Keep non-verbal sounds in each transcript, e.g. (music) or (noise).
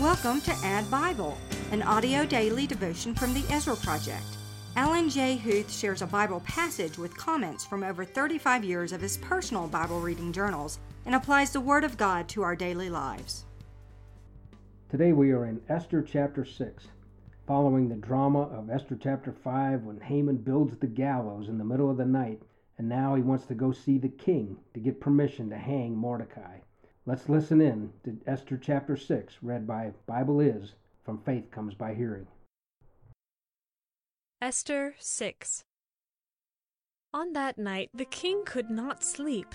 Welcome to Add Bible, an audio daily devotion from the Ezra Project. Alan J. Huth shares a Bible passage with comments from over 35 years of his personal Bible reading journals and applies the Word of God to our daily lives. Today we are in Esther chapter 6, following the drama of Esther chapter 5 when Haman builds the gallows in the middle of the night and now he wants to go see the king to get permission to hang Mordecai. Let's listen in to Esther chapter 6, read by Bible Is from Faith Comes by Hearing. Esther 6 On that night the king could not sleep,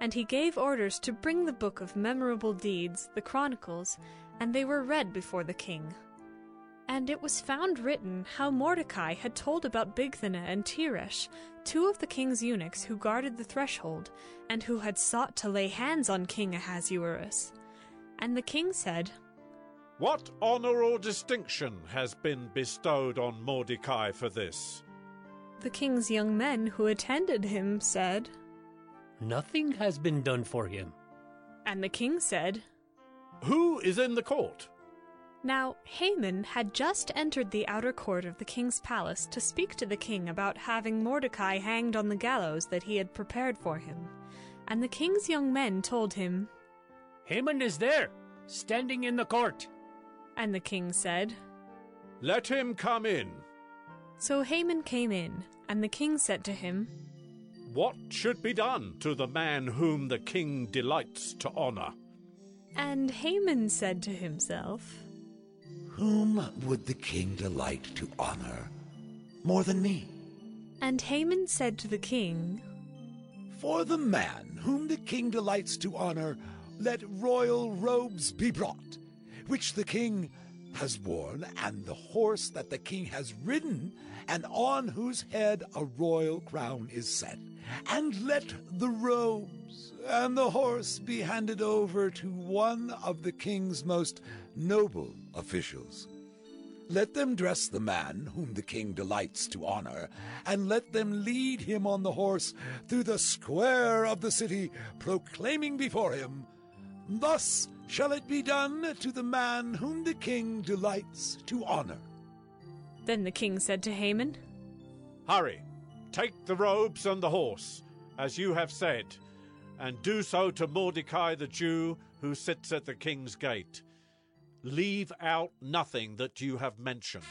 and he gave orders to bring the book of memorable deeds, the Chronicles, and they were read before the king. And it was found written how Mordecai had told about Bigthana and Teresh, two of the king's eunuchs who guarded the threshold, and who had sought to lay hands on King Ahasuerus. And the king said, What honor or distinction has been bestowed on Mordecai for this? The king's young men who attended him said, Nothing has been done for him. And the king said, Who is in the court? Now Haman had just entered the outer court of the king's palace to speak to the king about having Mordecai hanged on the gallows that he had prepared for him. And the king's young men told him, Haman is there, standing in the court. And the king said, Let him come in. So Haman came in, and the king said to him, What should be done to the man whom the king delights to honor? And Haman said to himself, whom would the king delight to honor more than me? And Haman said to the king, For the man whom the king delights to honor, let royal robes be brought, which the king has worn, and the horse that the king has ridden, and on whose head a royal crown is set. And let the robes and the horse be handed over to one of the king's most noble officials. Let them dress the man whom the king delights to honor, and let them lead him on the horse through the square of the city, proclaiming before him, Thus shall it be done to the man whom the king delights to honor. Then the king said to Haman, Hurry, take the robes and the horse, as you have said, and do so to Mordecai the Jew, who sits at the king's gate. Leave out nothing that you have mentioned.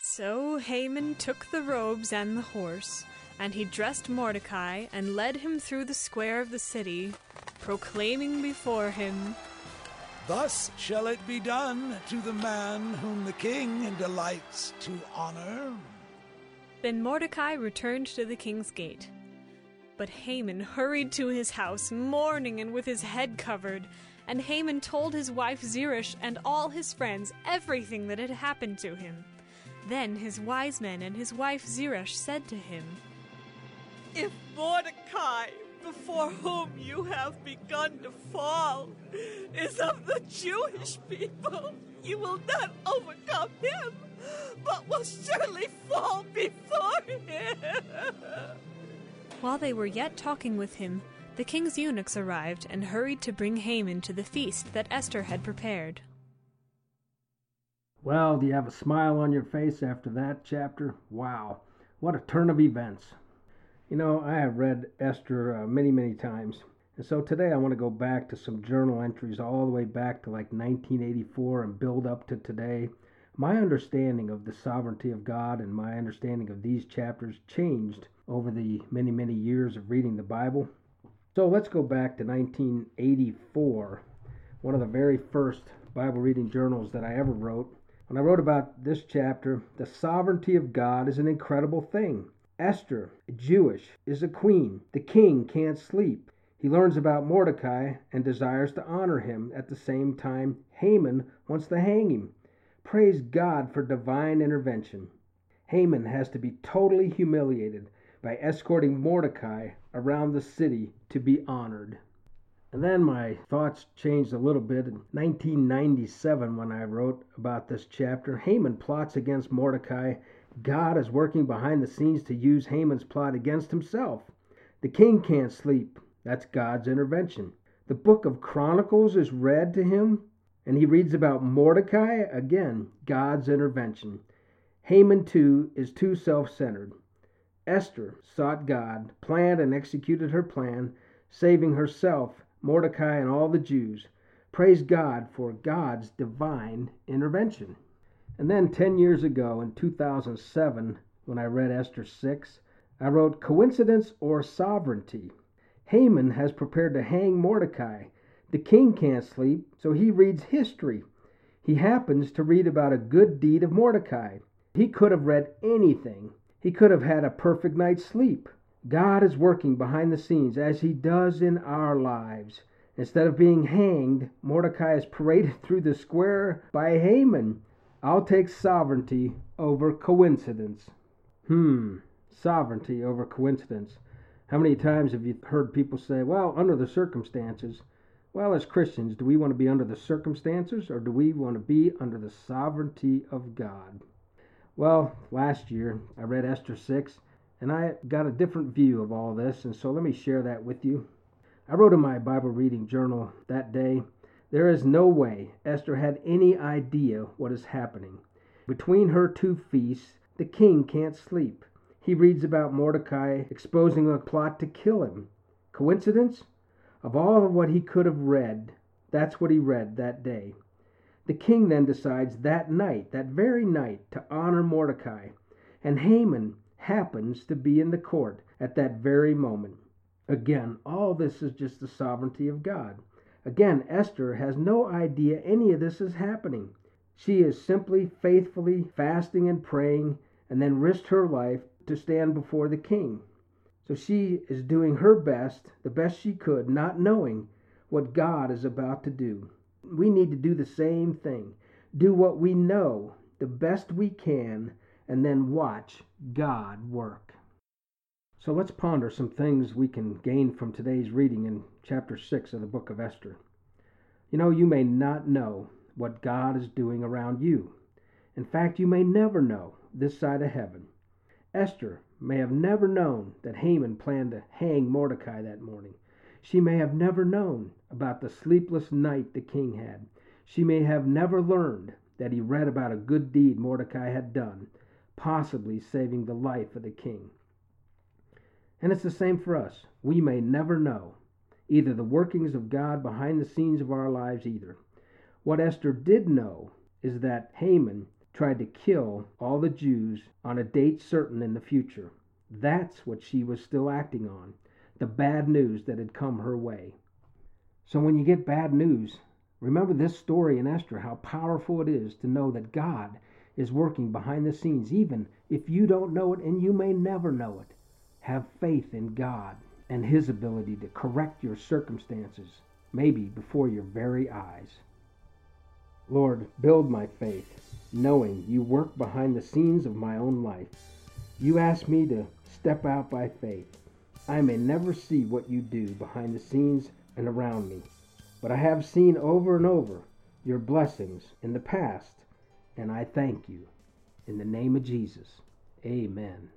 So Haman took the robes and the horse, and he dressed Mordecai and led him through the square of the city, proclaiming before him, Thus shall it be done to the man whom the king delights to honor. Then Mordecai returned to the king's gate. But Haman hurried to his house, mourning and with his head covered. And Haman told his wife Zeresh and all his friends everything that had happened to him. Then his wise men and his wife Zeresh said to him, If Mordecai, before whom you have begun to fall, is of the Jewish people, you will not overcome him, but will surely fall before him. While they were yet talking with him, the king's eunuchs arrived and hurried to bring Haman to the feast that Esther had prepared. Well, do you have a smile on your face after that chapter? Wow, what a turn of events. You know, I have read Esther uh, many, many times. And so today I want to go back to some journal entries all the way back to like 1984 and build up to today. My understanding of the sovereignty of God and my understanding of these chapters changed over the many, many years of reading the Bible. So let's go back to 1984, one of the very first Bible reading journals that I ever wrote. When I wrote about this chapter, the sovereignty of God is an incredible thing. Esther, a Jewish, is a queen. The king can't sleep. He learns about Mordecai and desires to honor him. At the same time, Haman wants to hang him. Praise God for divine intervention. Haman has to be totally humiliated by escorting Mordecai around the city to be honored. And then my thoughts changed a little bit. In 1997, when I wrote about this chapter, Haman plots against Mordecai. God is working behind the scenes to use Haman's plot against himself. The king can't sleep. That's God's intervention. The book of Chronicles is read to him. And he reads about Mordecai, again, God's intervention. Haman, too, is too self centered. Esther sought God, planned and executed her plan, saving herself, Mordecai, and all the Jews. Praise God for God's divine intervention. And then 10 years ago, in 2007, when I read Esther 6, I wrote Coincidence or Sovereignty. Haman has prepared to hang Mordecai. The king can't sleep, so he reads history. He happens to read about a good deed of Mordecai. He could have read anything. He could have had a perfect night's sleep. God is working behind the scenes as he does in our lives. Instead of being hanged, Mordecai is paraded (laughs) through the square by Haman. I'll take sovereignty over coincidence. Hmm, sovereignty over coincidence. How many times have you heard people say, well, under the circumstances? Well, as Christians, do we want to be under the circumstances or do we want to be under the sovereignty of God? Well, last year I read Esther 6 and I got a different view of all this, and so let me share that with you. I wrote in my Bible reading journal that day there is no way Esther had any idea what is happening. Between her two feasts, the king can't sleep. He reads about Mordecai exposing a plot to kill him. Coincidence? Of all of what he could have read, that's what he read that day. The king then decides that night, that very night, to honor Mordecai, and Haman happens to be in the court at that very moment. Again, all this is just the sovereignty of God. Again, Esther has no idea any of this is happening. She is simply faithfully fasting and praying and then risked her life to stand before the king. So she is doing her best, the best she could, not knowing what God is about to do. We need to do the same thing. Do what we know the best we can, and then watch God work. So let's ponder some things we can gain from today's reading in chapter 6 of the book of Esther. You know, you may not know what God is doing around you. In fact, you may never know this side of heaven. Esther may have never known that Haman planned to hang Mordecai that morning. She may have never known about the sleepless night the king had. She may have never learned that he read about a good deed Mordecai had done, possibly saving the life of the king. And it's the same for us. We may never know either the workings of God behind the scenes of our lives either. What Esther did know is that Haman tried to kill all the Jews on a date certain in the future. That's what she was still acting on the bad news that had come her way. So when you get bad news, remember this story in Esther, how powerful it is to know that God is working behind the scenes, even if you don't know it and you may never know it. Have faith in God and His ability to correct your circumstances, maybe before your very eyes. Lord, build my faith, knowing you work behind the scenes of my own life. You ask me to step out by faith I may never see what you do behind the scenes and around me, but I have seen over and over your blessings in the past, and I thank you. In the name of Jesus, amen.